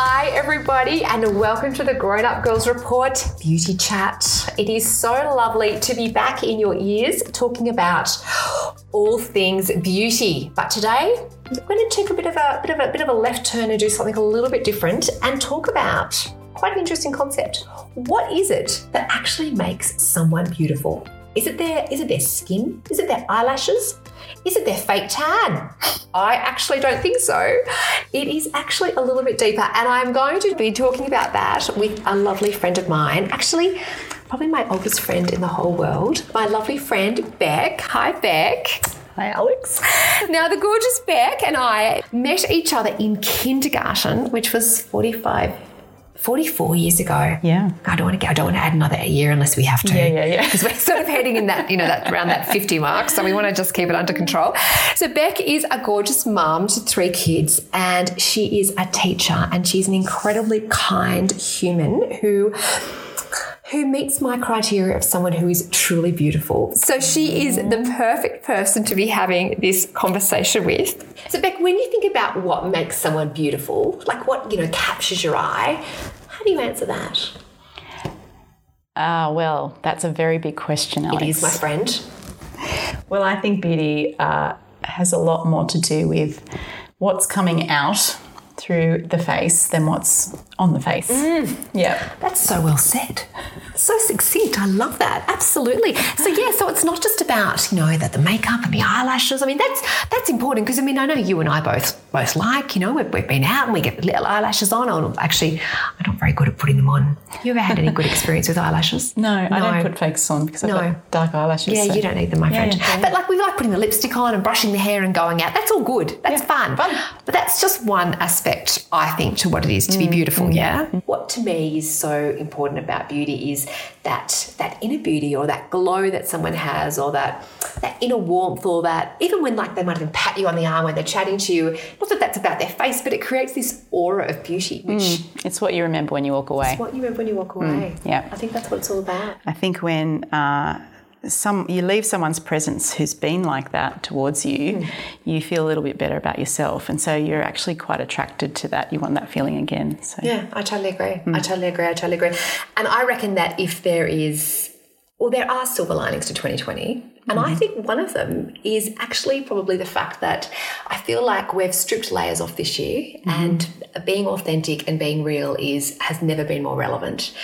Hi, everybody, and welcome to the Grown Up Girls Report Beauty Chat. It is so lovely to be back in your ears talking about all things beauty. But today, we're going to take a bit of a bit of a bit of a left turn and do something a little bit different and talk about quite an interesting concept. What is it that actually makes someone beautiful? Is it their is it their skin? Is it their eyelashes? Is it their fake tan? I actually don't think so. It is actually a little bit deeper, and I'm going to be talking about that with a lovely friend of mine. Actually, probably my oldest friend in the whole world, my lovely friend Bec. Hi, Bec. Hi, Alex. Now, the gorgeous Bec and I met each other in kindergarten, which was 45 44 years ago. Yeah. I don't want to. I don't want to add another year unless we have to. Yeah, yeah, yeah. Because we're sort of heading in that, you know, that around that 50 mark. So we want to just keep it under control. So Bec is a gorgeous mom to three kids, and she is a teacher, and she's an incredibly kind human who who meets my criteria of someone who is truly beautiful. So she is the perfect person to be having this conversation with. So Bec, when you think about what makes someone beautiful, like what, you know, captures your eye, how do you answer that? Ah, well, that's a very big question, Alex. It is, my friend. Well, I think beauty uh, has a lot more to do with what's coming out through the face than what's on the face. Yeah. That's so well said. So succinct. I love that. Absolutely. So yeah, so it's not just about, you know, that the makeup and the eyelashes. I mean, that's that's important because I mean, I know you and I both both like, you know, we've, we've been out and we get little eyelashes on. Or actually, I'm not very good at putting them on. You ever had any good experience with eyelashes? No, I don't put fakes on because I've No. got dark eyelashes. Yeah, so- you don't need them, my Yeah, friend. yeah. But like we like putting the lipstick on and brushing the hair and going out. That's all good. That's Yeah, fun. fun. But that's just one aspect, I think, to what it is to Mm, be beautiful. Mm. Yeah. What to me is so important about beauty is that that inner beauty or that glow that someone has or that that inner warmth or that even when like they might even pat you on the arm when they're chatting to you. Not that that's about their face, but it creates this aura of beauty, mm. which It's what you remember when you walk away. is what you remember when you walk mm. away. yeah. I think that's what it's all about. I think when uh, some you leave someone's presence who's been like that towards you, hmm. you feel a little bit better about yourself, and so you're actually quite attracted to that. You want that feeling again. So Yeah, I totally agree. I mm. totally agree. I totally agree. And I reckon that if there is, well, there are silver linings to 2020. And I mm-hmm. think one of them is actually probably the fact that I feel like we've stripped layers off this year mm-hmm. and being authentic and being real is has never been more relevant.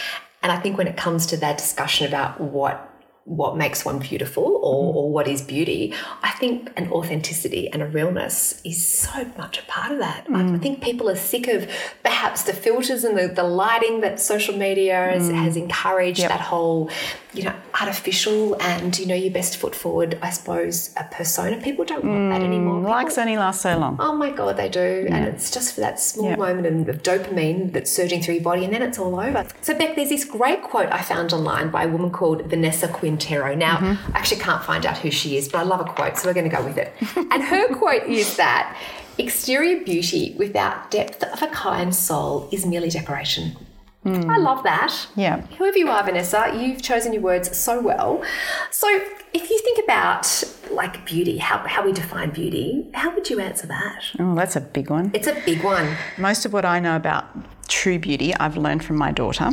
And I think when it comes to that discussion about what what makes one beautiful or, mm-hmm. or what is beauty, I think an authenticity and a realness is so much a part of that. I mm. think people are sick of perhaps the filters and the, the lighting that social media has, mm. has encouraged, that whole, you know, artificial and, you know, your best foot forward, I suppose, a persona. People don't want that mm, anymore. People- likes only last so long. Oh my God, they do. And it's just for that small Yeah. moment of dopamine that's surging through your body and then it's all over. So, Bec, there's this great quote I found online by a woman called Vanessa Quintero. Now, mm-hmm. I actually can't find out who she is, but I love a quote, so we're going to go with it. and her quote is that exterior beauty without depth of a kind soul is merely decoration. Hmm. I love that. Yeah. Whoever you are, Vanessa, you've chosen your words so well. So, if you think about like beauty, how, how we define beauty, how would you answer that? Oh, that's a big one. It's a big one. Most of what I know about true beauty, I've learned from my daughter,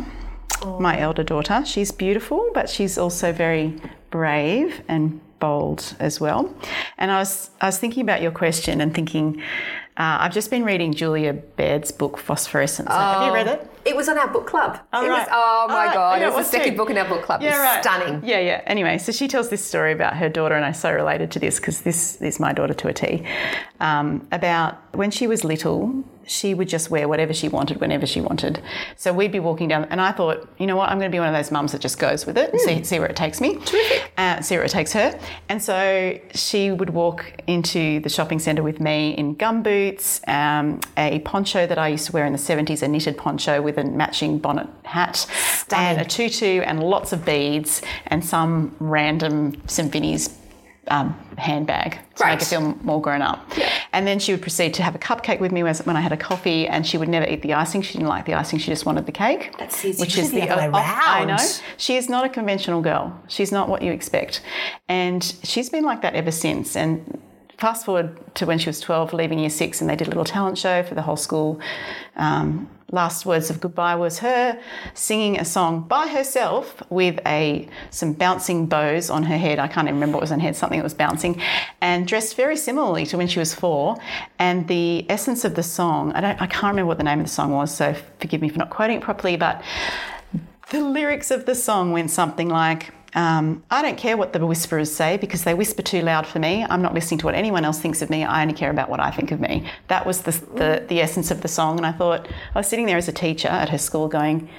my elder daughter. She's beautiful, but she's also very brave and bold as well. And I was I was thinking about your question and thinking, uh, I've just been reading Julia Baird's book Phosphorescence. Have you read it? It was on our book club. Oh, it right. was, oh my Oh. God. Yeah, it was what's the second book in our book club. Yeah, right. Stunning. Yeah, yeah. Anyway, so she tells this story about her daughter, and I'm so related to this because this is my daughter to a T. Um, about when she was little, she would just wear whatever she wanted whenever she wanted. So we'd be walking down, and I thought, you know what, I'm going to be one of those mums that just goes with it and see, see where it takes me. Terrific. Uh, see where it takes her. And so she would walk into the shopping centre with me in gumboots, um, a poncho that I used to wear in the 70s, a knitted poncho with a matching bonnet hat, Stunning. and a tutu, and lots of beads, and some random St. Vinny's um, handbag to make Great. her feel more grown up. And then she would proceed to have a cupcake with me when when I had a coffee, and she would never eat the icing. She didn't like the icing; she just wanted the cake. That's is the other way I know. She is not a conventional girl. She's not what you expect, and she's been like that ever since. And fast forward to when she was 12, leaving year six, and they did a little talent show for the whole school. Um, last words of goodbye was her singing a song by herself with a some bouncing bows on her head. I can't even remember what was on her head, something that was bouncing, and dressed very similarly to when she was four. And the essence of the song, I don't I can't remember what the name of the song was, so forgive me for not quoting it properly, but the lyrics of the song went something like um, I don't care what the whisperers say because they whisper too loud for me. I'm not listening to what anyone else thinks of me. I only care about what I think of me. That was the, the, the essence of the song. And I thought, I was sitting there as a teacher at her school going,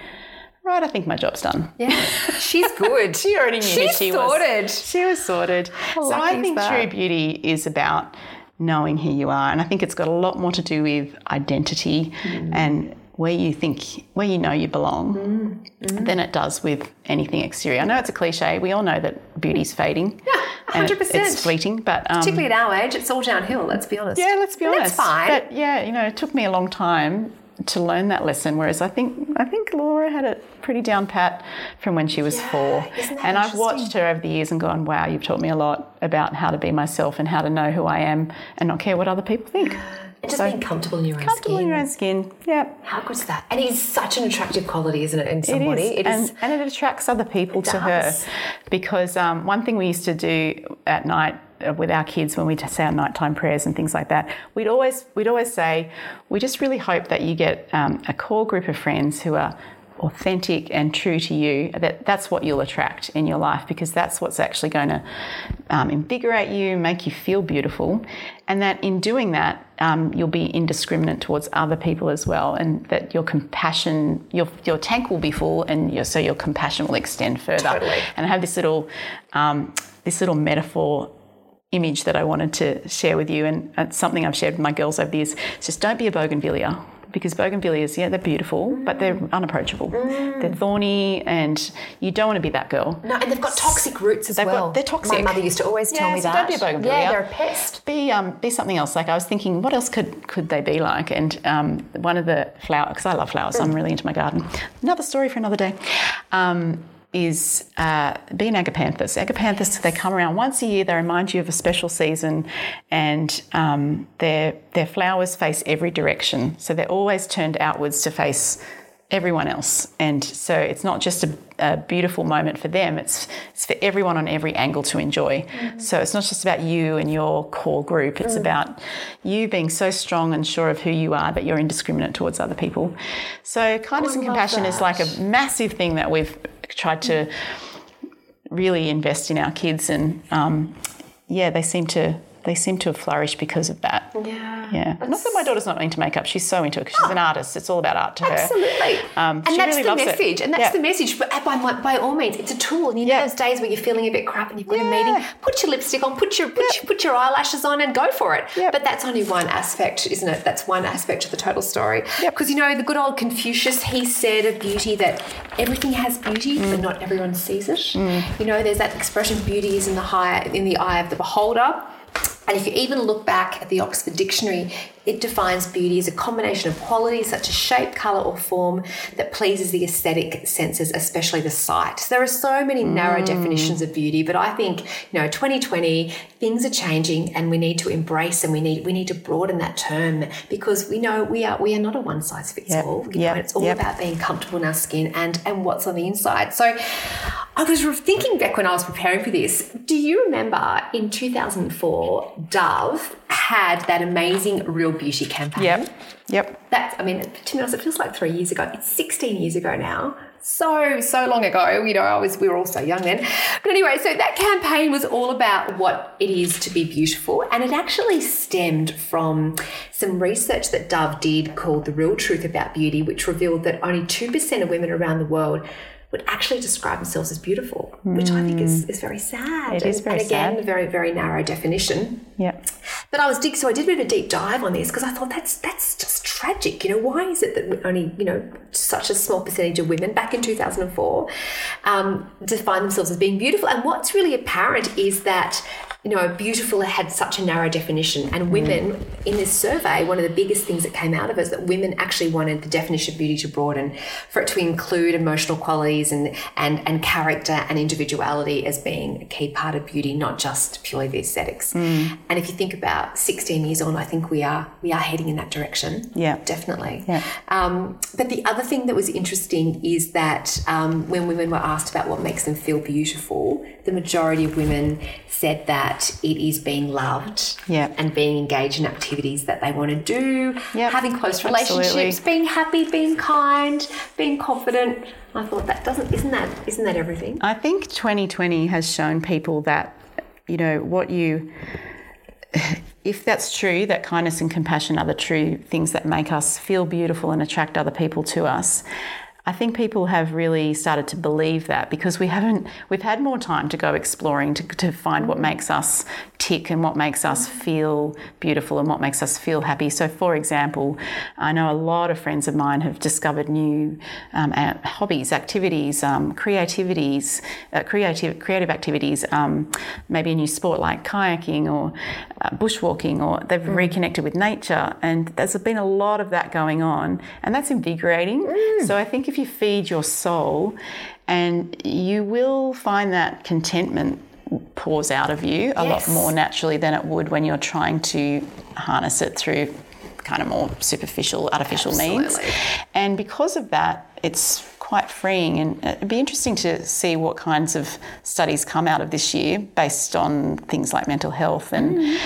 right, I think my job's done. Yeah, she's good. she already knew she's she sorted. was. She was sorted. so I think that. true beauty is about knowing who you are. And I think it's got a lot more to do with identity and where you think, where you know you belong, than it does with anything exterior. I know it's a cliche. We all know that beauty's fading. Yeah, and 100%. It's fleeting, but um, Particularly at our age, it's all downhill. Let's be honest. yeah, let's be And honest. That's fine. But yeah, you know, it took me a long time to learn that lesson. Whereas I think I think Laura had it pretty down pat from when she was four. isn't that And I've watched her over the years and gone, wow, you've taught me a lot about how to be myself and how to know who I am and not care what other people think. and just so- being comfortable in your own Comfortable skin. in your own skin. Yeah. How good is that? And it's such an attractive quality, isn't it, in somebody? is. It is. and, and it attracts other people It to her. does. Because um, one thing we used to do at night uh, with our kids when we say our nighttime prayers and things like that, we'd always we'd always say, we just really hope that you get um, a core group of friends who are authentic and true to you that that's what you'll attract in your life because that's what's actually going to um, invigorate you make you feel beautiful and that in doing that um, you'll be indiscriminate towards other people as well and that your compassion your, your tank will be full and your, so your compassion will extend further Totally. and i have this little um, this little metaphor image that I wanted to share with you, and it's something I've shared with my girls over the years. It's just don't be a bougainvillea because bougainvilleas, yeah, they're beautiful, but they're unapproachable. They're thorny, and you don't want to be that girl. no, and they've got toxic roots as They've got- well. they're toxic. My mother used to always tell me so that. don't be a bougainvillea. Yeah, they're a pest. Be um, be something else. Like I was thinking, what else could could they be like? And um, one of the flowers, because I love flowers, I'm really into my garden. Another story for another day. Um, is uh, be an agapanthus. Agapanthus, they come around once a year. They remind you of a special season, and um, their their flowers face every direction. So they're always turned outwards to face everyone else. And so it's not just a, a beautiful moment for them, it's, it's for everyone on every angle to enjoy. So it's not just about you and your core group, it's about you being so strong and sure of who you are that you're indiscriminate towards other people. So kindness I and compassion is like a massive thing that we've tried to really invest in our kids and um, yeah, they seem to they seem to have flourished because of that. Yeah. Yeah. Not that my daughter's not into makeup. She's so into it because she's an artist. It's all about art to her. Absolutely. Um, and that's really the loves it. message. And that's Yeah. the message. But by, by, by all means, it's a tool. And you know Yeah. those days where you're feeling a bit crap and you've got a meeting, put your lipstick on, put your put, your put your eyelashes on and go for it. But that's only one aspect, isn't it? That's one aspect of the total story. Because you know, the good old Confucius, he said of beauty that everything has beauty, Mm. but not everyone sees it. You know, there's that expression beauty is in the high in the eye of the beholder. And if you even look back at the Oxford Dictionary, it defines beauty as a combination of qualities such as shape, colour, or form that pleases the aesthetic senses, especially the sight. So there are so many narrow mm. definitions of beauty, but I think you know, 2020 things are changing, and we need to embrace and we need we need to broaden that term because we know we are we are not a one size fits Yep, all. You yep, know, it's all yep. about being comfortable in our skin and and what's on the inside. So I was thinking back when I was preparing for this. Do you remember in 2004, Dove had that amazing Real Beauty campaign? Yep. Yep. That's, I mean, to be honest, it feels like three years ago. It's 16 years ago now. So, so long ago. You know, I was, we were all so young then. But anyway, so that campaign was all about what it is to be beautiful. And it actually stemmed from some research that Dove did called The Real Truth About Beauty, which revealed that only 2% of women around the world would actually describe themselves as beautiful, which I think is, is very sad. It is and, very and again, sad. a very, very narrow definition. Yep. But I was dig, so I did a bit of a deep dive on this because I thought that's that's just tragic. You know, why is it that only you know such a small percentage of women back in 2004 um, define themselves as being beautiful? And what's really apparent is that you know, beautiful had such a narrow definition. And women mm. in this survey, one of the biggest things that came out of it is that women actually wanted the definition of beauty to broaden, for it to include emotional qualities and and and character and individuality as being a key part of beauty, not just purely the aesthetics. Mm. And if you think about 16 years on, I think we are we are heading in that direction. Yeah, definitely. Yeah. Um, but the other thing that was interesting is that um, when women were asked about what makes them feel beautiful, the majority of women said that it is being loved yeah. and being engaged in activities that they want to do, yep. having close relationships, Absolutely. being happy, being kind, being confident. I thought that doesn't isn't that isn't that everything? I think 2020 has shown people that you know what you if that's true, that kindness and compassion are the true things that make us feel beautiful and attract other people to us, I think people have really started to believe that because we haven't, we've had more time to go exploring to, to find what makes us tick and what makes us feel beautiful and what makes us feel happy. So, for example, I know a lot of friends of mine have discovered new um, hobbies, activities, um, creativities, uh, creative, creative activities, um, maybe a new sport like kayaking or uh, bushwalking, or they've mm. reconnected with nature. And there's been a lot of that going on, and that's invigorating. Mm. So, I think if you feed your soul, and you will find that contentment pours out of you a yes. lot more naturally than it would when you're trying to harness it through kind of more superficial, artificial Absolutely. means. And because of that, it's quite freeing. And it'd be interesting to see what kinds of studies come out of this year based on things like mental health and. Mm.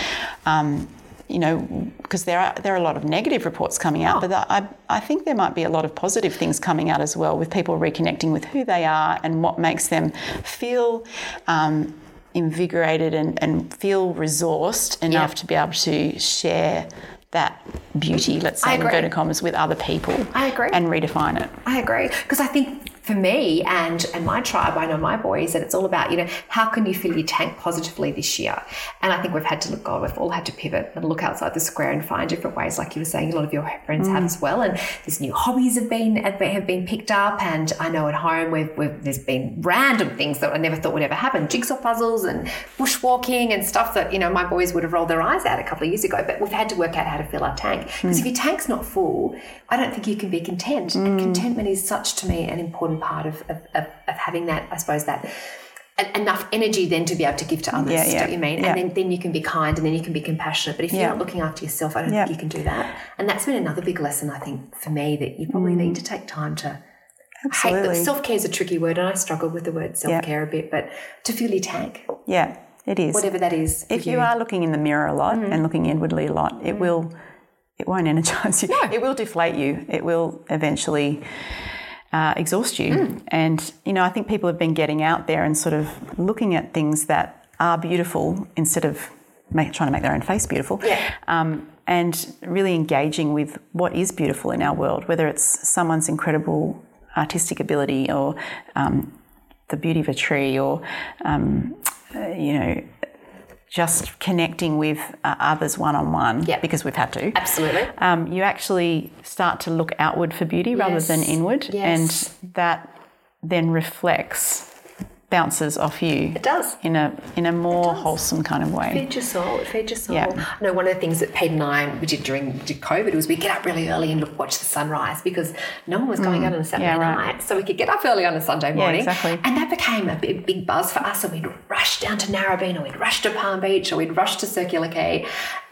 Um, you know, because there are there are a lot of negative reports coming out, oh. but I, I think there might be a lot of positive things coming out as well, with people reconnecting with who they are and what makes them feel. Um, invigorated and, and feel resourced enough to be able to share that beauty, let's say, in inverted commas, with other people. I agree. And redefine it. I agree. Because I think for me and and my tribe, I know my boys, that it's all about you know how can you fill your tank positively this year. And I think we've had to look. God, we've all had to pivot and look outside the square and find different ways, like you were saying. A lot of your friends mm. have as well. And these new hobbies have been have been picked up. And I know at home we've, we've there's been random things that I never thought would ever happen: jigsaw puzzles and bushwalking and stuff that you know my boys would have rolled their eyes at a couple of years ago. But we've had to work out how to fill our tank because mm. if your tank's not full, I don't think you can be content. Mm. And contentment is such to me an important important part of, of, of, of having that, I suppose, that enough energy then to be able to give to others. Yeah, yeah. Do you mean? Yeah. And then, then you can be kind and then you can be compassionate. But if you're not looking after yourself, I don't think you can do that. And that's been another big lesson, I think, for me that you probably mm. need to take time to. Absolutely. Self care is a tricky word, and I struggle with the word self care a bit, but to fill your tank. Yeah, it is. Whatever that is. If you. you. are looking in the mirror a lot mm. and looking inwardly a lot, it mm. will. It won't energize you. No. It will deflate you. It will eventually uh, exhaust you. Mm. And, you know, I think people have been getting out there and sort of looking at things that are beautiful instead of make, trying to make their own face beautiful. Yeah. Um, and really engaging with what is beautiful in our world, whether it's someone's incredible artistic ability or um, the beauty of a tree or, um, uh, you know, just connecting with uh, others one on one because we've had to. Absolutely. Um, you actually start to look outward for beauty yes. rather than inward. Yes. And that then reflects bounces off you. It does. In a in a more wholesome kind of way. Feed your soul. It feeds your soul. Yeah. I know one of the things that Pete and I we did during did COVID was we get up really early and look, watch the sunrise because no one was going mm. out on a Saturday yeah, right. night. So we could get up early on a Sunday morning. Yeah, exactly. And that became a big, big buzz for us. And we'd rush down to Narrabeen or we'd rush to Palm Beach or we'd rush to Circular Quay.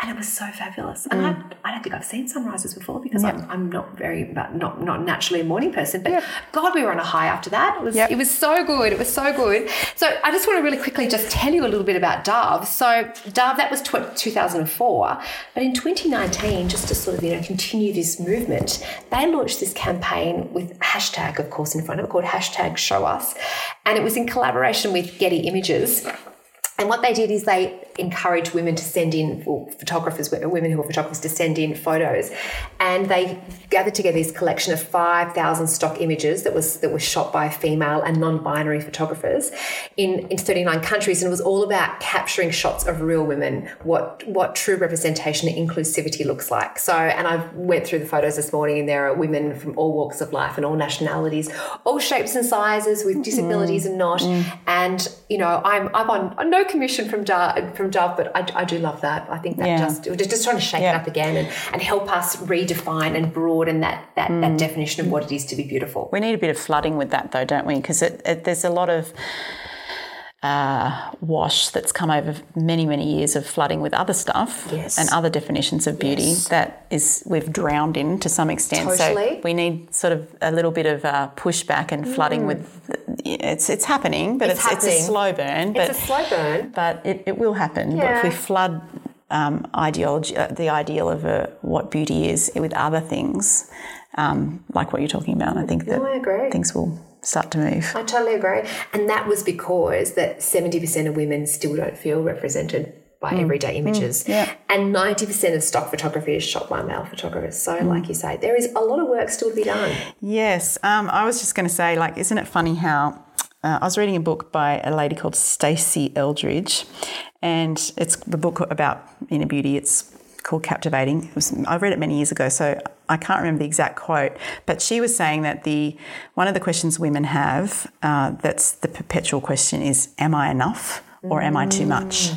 And it was so fabulous. And mm. I, I don't think I've seen sunrises before because. I'm, I'm not very not not naturally a morning person. But. God, we were on a high after that. It was yep. it was so good. It was so good. So I just want to really quickly just tell you a little bit about Dove. So Dove, that was 2004, but in 2019, just to sort of you know continue this movement, they launched this campaign with hashtag, of course, in front of it called hashtag Show Us, and it was in collaboration with Getty Images. And what they did is they encouraged women to send in, or photographers, women who were photographers, to send in photos, and they gathered together this collection of five thousand stock images that was that was shot by female and non-binary photographers in in thirty nine countries, and it was all about capturing shots of real women, what what true representation and inclusivity looks like. So, and I went through the photos this morning, and there are women from all walks of life and all nationalities, all shapes and sizes, with disabilities mm. and not, mm. and you know, I'm I'm on no no commission from Dove, from Dove but I, I do love that. I think that Yeah. just just trying to shake Yeah. it up again and, and help us redefine and broaden that that, Mm. that definition of what it is to be beautiful. We need a bit of flooding with that, though, don't we? Because there's a lot of uh, wash that's come over many, many years of flooding with other stuff Yes. and other definitions of beauty Yes. that is we've drowned in to some extent. Totally. So we need sort of a little bit of uh, pushback and flooding with. It's it's happening, but. It's it's it's, a slow burn. But It's a slow burn. but it, it will happen. But if we flood um, ideology, uh, the ideal of uh, what beauty is with other things, um, like what you're talking about, I think that I agree. things will start to move. I totally agree. And that was because that 70% of women still don't feel represented by everyday images. Mm. yeah. And 90% of stock photography is shot by male photographers. So, Mm. like you say, there is a lot of work still to be done. Yes, um, I was just going to say, like, isn't it funny how uh, I was reading a book by a lady called Stasi Eldredge, and it's the book about inner beauty. It's called Captivating. It was, I read it many years ago, so I can't remember the exact quote. But she was saying that the one of the questions women have, uh, that's the perpetual question, is, "Am I enough or am I too much?"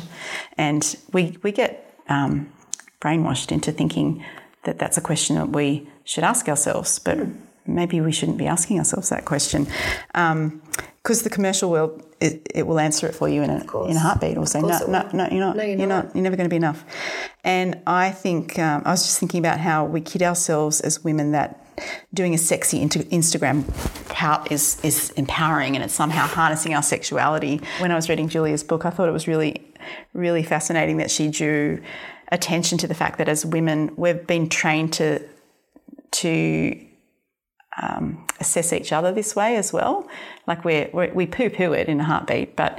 And we we get um, brainwashed into thinking that that's a question that we should ask ourselves, but maybe we shouldn't be asking ourselves that question because the commercial world it, it will answer it for you in a in a heartbeat. Will say no, no, no, you're not, No, you're, you're not. not. you're never going to be enough. And I think um, I was just thinking about how we kid ourselves as women that doing a sexy Instagram pout is is empowering and it's somehow harnessing our sexuality. When I was reading Julia's book, I thought it was really really fascinating that she drew attention to the fact that as women we've been trained to to um, assess each other this way as well. Like we're, we're, we poo poo it in a heartbeat, but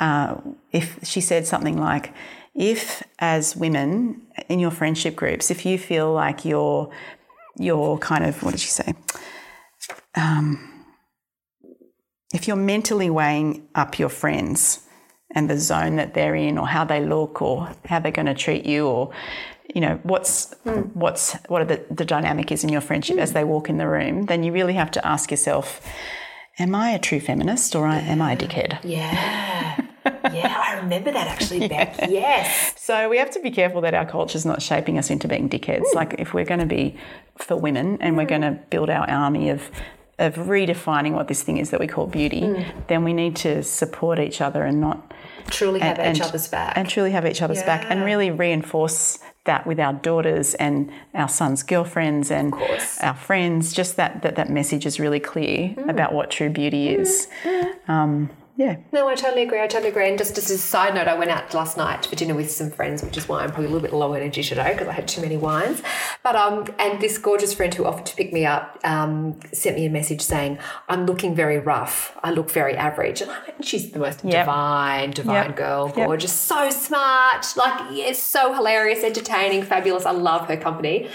uh, if she said something like, if as women in your friendship groups, if you feel like you're, you're kind of, what did she say? Um, if you're mentally weighing up your friends and the zone that they're in or how they look or how they're going to treat you or you know what's what's what are the, the dynamic is in your friendship as they walk in the room then you really have to ask yourself am i a true feminist or am i a dickhead Yeah. Yeah, I remember that actually, Bec. Yes. so we have to be careful that our culture is not shaping us into being dickheads hmm. like if we're going to be for women and we're hmm. going to build our army of of redefining what this thing is that we call beauty hmm. then we need to support each other and not Truly have and- each other's back. and truly have each other's back and really reinforce that with our daughters and our sons' girlfriends and our friends. Just that that, that message is really clear Mm. about what true beauty is. Um, yeah. No, I totally agree. I totally agree. And just, just as a side note, I went out last night for dinner with some friends, which is why I'm probably a little bit low energy today because I had too many wines. But um, and this gorgeous friend who offered to pick me up um, sent me a message saying, "I'm looking very rough. I look very average." And I went, she's the most Yep. divine, divine Yep. girl, Yep. gorgeous, so smart, like yes, so hilarious, entertaining, fabulous. I love her company.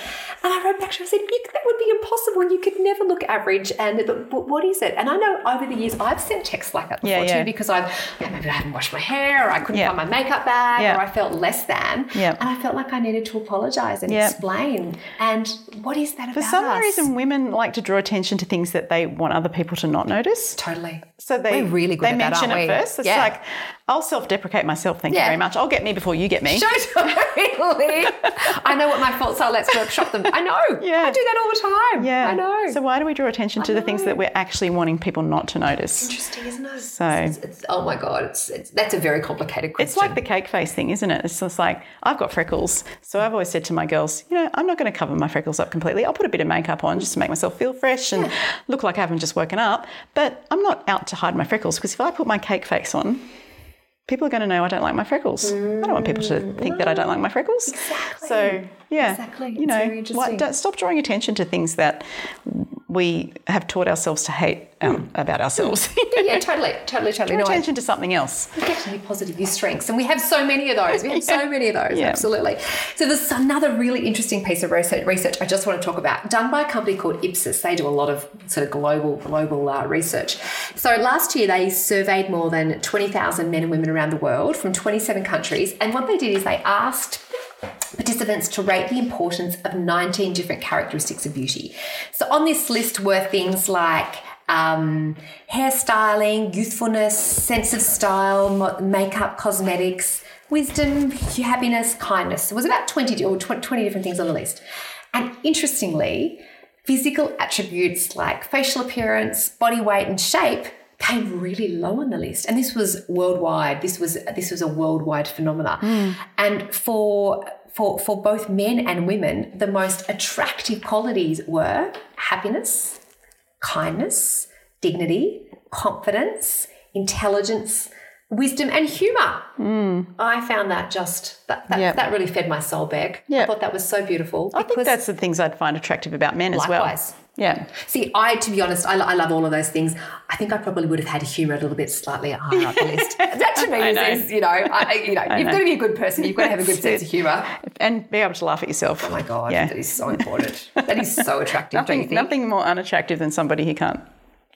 And I wrote back to her. I said, you, "That would be impossible. You could never look average." And but what is it? And I know over the years I've sent texts like that before Yeah, yeah. too because I've yeah, maybe I hadn't washed my hair, or I couldn't Yeah. find my makeup bag, Yeah. or I felt less than, Yeah. and I felt like I needed to apologise and explain. And what is that about? For some us? reason, women like to draw attention to things that they want other people to not notice. totally. So they We're really good they at that, mention aren't it first. It's like I'll self-deprecate myself. Thank you very much. I'll get me before you get me. Totally. I know what my faults are. Let's workshop them. I know. Yeah. I do that all the time. Yeah, I know. So why do we draw attention to the things that we're actually wanting people not to notice? interesting, isn't it? So It's, it's, oh my god, it's, it's that's a very complicated question. It's like the cake face thing, isn't it? It's just like I've got freckles, so I've always said to my girls, you know, I'm not going to cover my freckles up completely. I'll put a bit of makeup on just to make myself feel fresh and look like I haven't just woken up. But I'm not out to hide my freckles because if I put my cake face on, people are going to know I don't like my freckles. I don't want people to think that I don't like my freckles. Exactly. So yeah, Exactly. You know, why- stop drawing attention to things that we have taught ourselves to hate um, about ourselves. yeah, yeah, totally, totally, totally. No, I- attention to something else. Definitely positive use strengths. And we have so many of those. We have so many of those, Yeah. absolutely. So there's another really interesting piece of research, research I just want to talk about, done by a company called Ipsos. They do a lot of sort of global global uh, research. So last year they surveyed more than 20,000 men and women around the world from 27 countries. And what they did is they asked participants to rate the importance of 19 different characteristics of beauty. So on this list were things like um, hairstyling, youthfulness, sense of style, makeup, cosmetics, wisdom, happiness, kindness. It was about 20 or 20 different things on the list. And interestingly, physical attributes like facial appearance, body weight, and shape came really low on the list. And this was worldwide. This was this was a worldwide phenomena. And for for for both men and women, the most attractive qualities were happiness, kindness, dignity, confidence, intelligence, wisdom, and humor. Mm. I found that just that that, Yep. that really fed my soul back. I thought that was so beautiful. I think that's the things I'd find attractive about men as well. Yeah. See, I, to be honest, I, I love all of those things. I think I probably would have had a humour a little bit slightly higher up the list. That to me is, is, you know, I, you know, you've know. got to be a good person. You've got to have a good sense of humour. And be able to laugh at yourself. Oh my god, Yeah. that is so important. That is so attractive. Nothing, think? nothing more unattractive than somebody who can't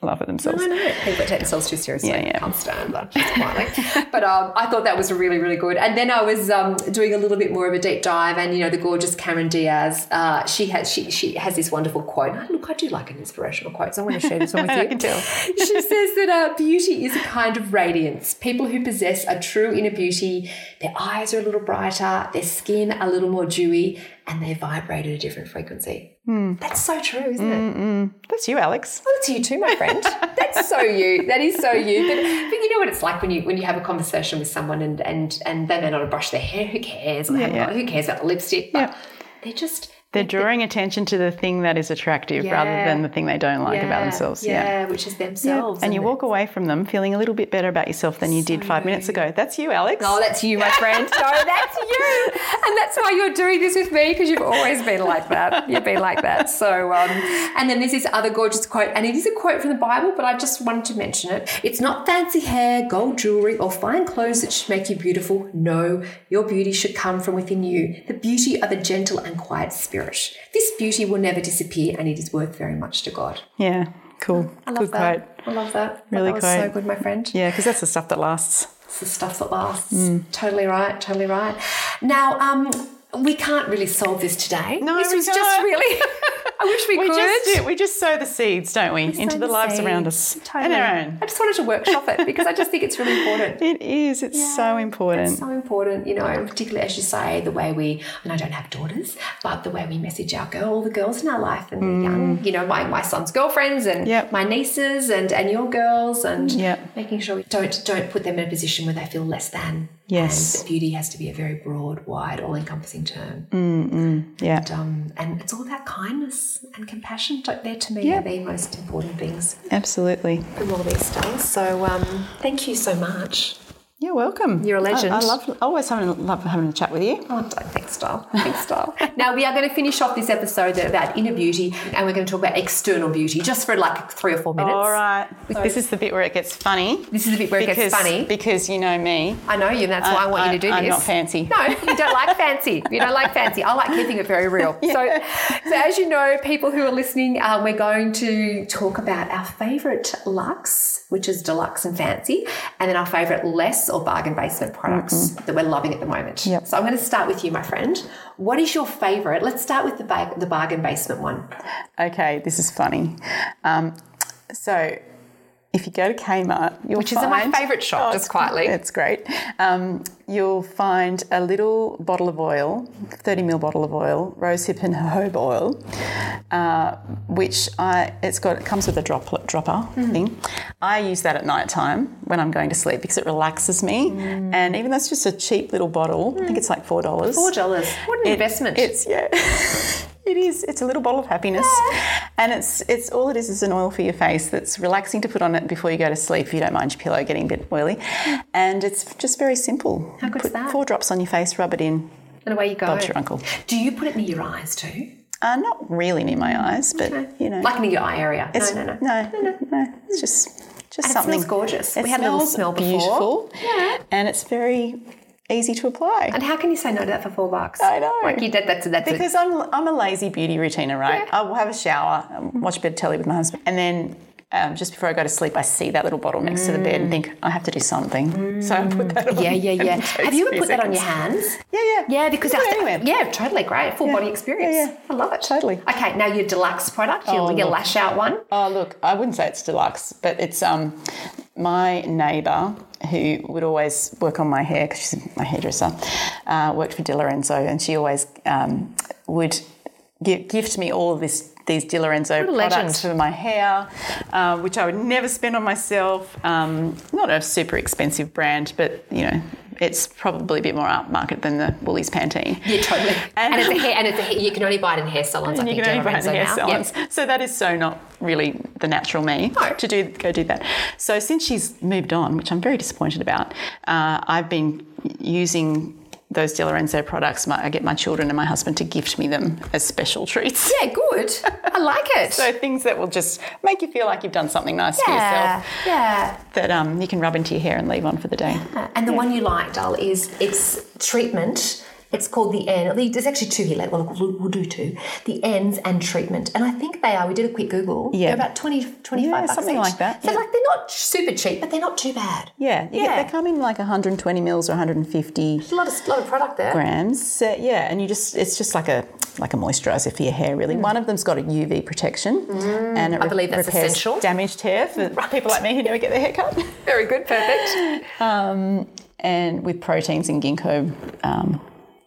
laugh at themselves. I know people take themselves too seriously. Yeah, yeah. Can't stand that. Quietly. but um, I thought that was really, really good. And then I was um, doing a little bit more of a deep dive, and you know, the gorgeous Cameron Diaz. Uh, she has she she has this wonderful quote. And look, I do like an inspirational quote, so I'm going to share this one with you. I can tell. she says that uh, beauty is a kind of radiance. People who possess a true inner beauty, their eyes are a little brighter, their skin a little more dewy, and they vibrate at a different frequency. Hmm. That's so true, isn't it? That's you, Alex. Well, that's you too, my friend. That's so you. That is so you. But, but you know what it's like when you when you have a conversation with someone and and and they may not have brushed their hair. Who cares? They yeah. Who cares about the lipstick? But Yeah. they're just They're drawing attention to the thing that is attractive rather than the thing they don't like about themselves. Yeah, Yeah. which is themselves. And you walk away from them feeling a little bit better about yourself than you did five minutes ago. That's you, Alex. Oh, that's you, my friend. No, that's you. And that's why you're doing this with me because you've always been like that. You've been like that. So, um, and then there's this other gorgeous quote, and it is a quote from the Bible, but I just wanted to mention it. It's not fancy hair, gold jewelry, or fine clothes that should make you beautiful. No, your beauty should come from within you. The beauty of a gentle and quiet spirit. This beauty will never disappear, and it is worth very much to God. Yeah, cool. I love Good that. quote. I love that. Really that was so good, my friend. Yeah, because that's the stuff that lasts. It's the stuff that lasts. Mm. Totally right. Totally right. Now, um, we can't really solve this today. No, this we was just can't. really. I wish we, We could. just, we just sow the seeds, don't we, Sow into the, lives around us. Totally. and our own. I just wanted to workshop it because I just think it's really important. It is. It's so important. It's so important, you know, particularly as you say, the way we, and I don't have daughters, but the way we message our girl, all the girls in our life and the young, you know, my, my son's girlfriends and Mm. Yep. my nieces and, and your girls and Yep. making sure we don't, don't put them in a position where they feel less than. Yes. And beauty has to be a very broad, wide, all encompassing term. yeah. And, um, and it's all about kindness and compassion. Don't- They're to me are the most important things Absolutely. from all these days. So um, thank you so much. You're welcome. You're a I- legend. I, love always having love having a chat with you. Oh, thanks, Style. Thanks, Style. now, we are going to finish off this episode about inner beauty and we're going to talk about external beauty just for like three or four minutes. All right. This is the bit where it gets funny. This is the bit where it gets funny. Because you know me. I know you, and that's why I, want you to do I'm this. not fancy. No, you don't like fancy. You don't like fancy. I like keeping it very real. So, so as you know, people who are listening, um, we're going to talk about our favourite luxe, which is deluxe and fancy, and then our favourite less or bargain basement products that we're loving at the moment. Yep. So I'm going to start with you, my friend. What is your favourite? Let's start with the the bargain basement one. Okay, this is funny. Um, so, if you go to Kmart, you'll Which is my favourite shop, just quietly. It's great. Um, you'll find a little bottle of oil, 30 ml bottle of oil, rosehip and jojoba oil, uh, which I it's got it comes with a droplet dropper Mm. thing. I use that at night time when I'm going to sleep because it relaxes me. And even though it's just a cheap little bottle, I think it's like four dollars. Mm. Four dollars. What an investment. It's yeah. It is. It's a little bottle of happiness, and it's it's all it is is an oil for your face that's relaxing to put on it before you go to sleep. If you don't mind your pillow getting a bit oily, and it's just very simple. How good's put that? Four drops on your face, rub it in. and away you go. Bob's your uncle. Do you put it near your eyes too? Uh, not really near my eyes, but you know, Like near your eye area? it's, no, no, no. no, no, no. It's just just And it something smells gorgeous. It We had a little smells smell before. beautiful, yeah, and it's very easy to apply. And how can you say no to that for four bucks? I know. Like you did, that's that's it. Because I'm I'm a lazy beauty routiner, right? Yeah. I will have a shower, um, watch a bit of telly with my husband, and then um, just before I go to sleep, I see that little bottle next to the bed and think I have to do something. So I put that on. Yeah, yeah, yeah. Have you ever put that on your hands? Yeah, yeah, Yeah, because it anywhere. yeah, totally great, full body experience. Yeah, yeah. I love it. Totally. Okay, now your deluxe product, your, Oh, your look. lash out one. Oh look, I wouldn't say it's deluxe, but it's um my neighbour who would always work on my hair because she's my hairdresser, uh, worked for Di and she always um, would gi- gift me all this. These De Lorenzo products for my hair, uh, which I would never spend on myself. Um, not a super expensive brand, but you know, it's probably a bit more upmarket than the Woolies Pantene. Yeah, totally. And, And- it's a hair, and it's a hair, you can only buy it in hair salons. I And you think can only buy Lorenzo the hair now. salons. Yep. So that is so not really the natural me No. to do go do that. So since she's moved on, which I'm very disappointed about, uh, I've been using those Lorenzo products. My, I get my children and my husband to gift me them as special treats. Yeah, good. I like it. So things that will just make you feel like you've done something nice for yourself yeah. that um, you can rub into your hair and leave on for the day. And the one you like, Dull, is it's treatment. It's called the N. There's actually two here. Like, well, we'll, we'll do two. The ends and treatment. And I think they are. We did a quick Google. Yeah. They're about 20, 25 Yeah, bucks something each. like that, So yeah. like they're not super cheap, but they're not too bad. Yeah, Yeah. Get, they come in like 120 mils or 150 There's a lot of lot of product there. grams. So, yeah, and you just it's just like a like a moisturizer for your hair. Really, one of them's got a UV protection, and it I believe that's repairs essential. damaged hair for people like me who never get their hair cut. Very good, perfect. Um, and with proteins and ginkgo um,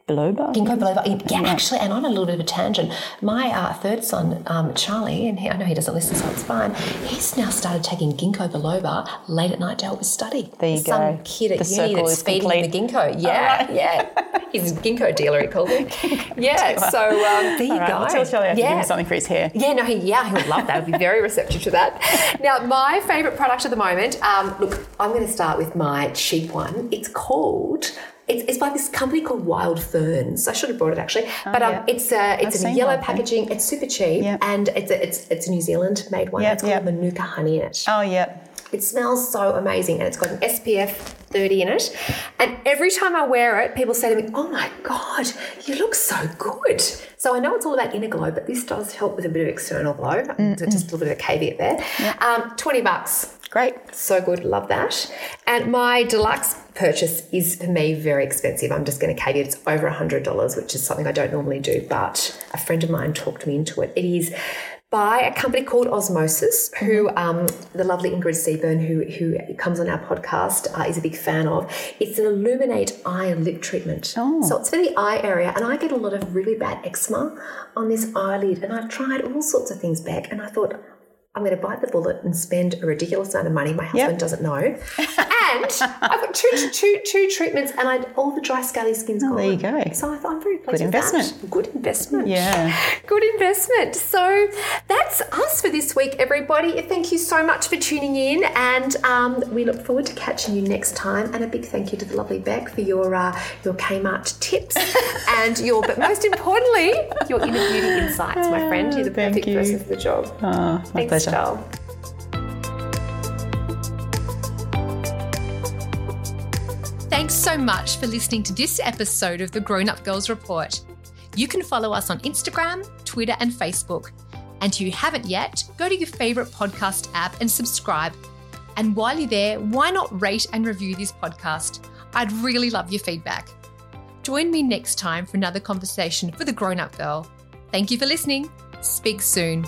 biloba. Ginkgo biloba. Yeah, actually, and on a little bit of a tangent, my uh, third son, um, Charlie, and he, I know he doesn't listen, so it's fine. He's now started taking ginkgo biloba late at night to help his study. There you Some go. kid at The uni that's is feeding him the ginkgo. Yeah, yeah. He's a ginkgo dealer, he called it. Yeah, so um, there you right, go. I'll tell Charlie I have to give him something for his hair. Yeah, no, he, yeah, he would love that. He'd be very receptive to that. Now, my favourite product at the moment, um, look, I'm going to start with my cheap one. It's called. It's, it's by this company called Wild Ferns. I should have brought it actually, but um, yeah. it's uh, it's I've in yellow packaging. It's super cheap, Yep. and it's a, it's it's a New Zealand made one. Yep, it's called yep. Manuka honey in it. Oh yeah, It smells so amazing and it's got an SPF 30 in it. And every time I wear it, people say to me, Oh my God, you look so good. So I know it's all about inner glow, but this does help with a bit of external glow. So just a little bit of a caveat there. Um, 20 bucks. great. So good, love that. And my deluxe purchase is for me very expensive. I'm just going to caveat it's over $100, which is something I don't normally do, but a friend of mine talked me into it. It is by a company called Osmosis, who um, the lovely Ingrid Seaburn, who, who comes on our podcast, uh, is a big fan of. It's an Illuminate eye and lip treatment. So it's for the eye area, and I get a lot of really bad eczema on this eyelid, and I've tried all sorts of things back, and I thought, I'm going to bite the bullet and spend a ridiculous amount of money. My husband doesn't know. And I've got two, two, two treatments and I, all the dry scaly skin's gone. Oh, there you go. So I thought I'm very pleased Good with that. investment. Good investment. Yeah. Good investment. So that's us for this week, everybody. Thank you so much for tuning in and um, we look forward to catching you next time. And a big thank you to the lovely Bec for your, uh, your Kmart tips and your, but most importantly, your inner beauty insights, my friend. You're the perfect you. person for the job. Oh, my Thanks, pleasure. Joel. Thanks so much for listening to this episode of the Grown Up Girls Report. You can follow us on Instagram, Twitter, and Facebook. And if you haven't yet, go to your favourite podcast app and subscribe. And while you're there, why not rate and review this podcast? I'd really love your feedback. Join me next time for another conversation for the grown up girl. Thank you for listening. Speak soon.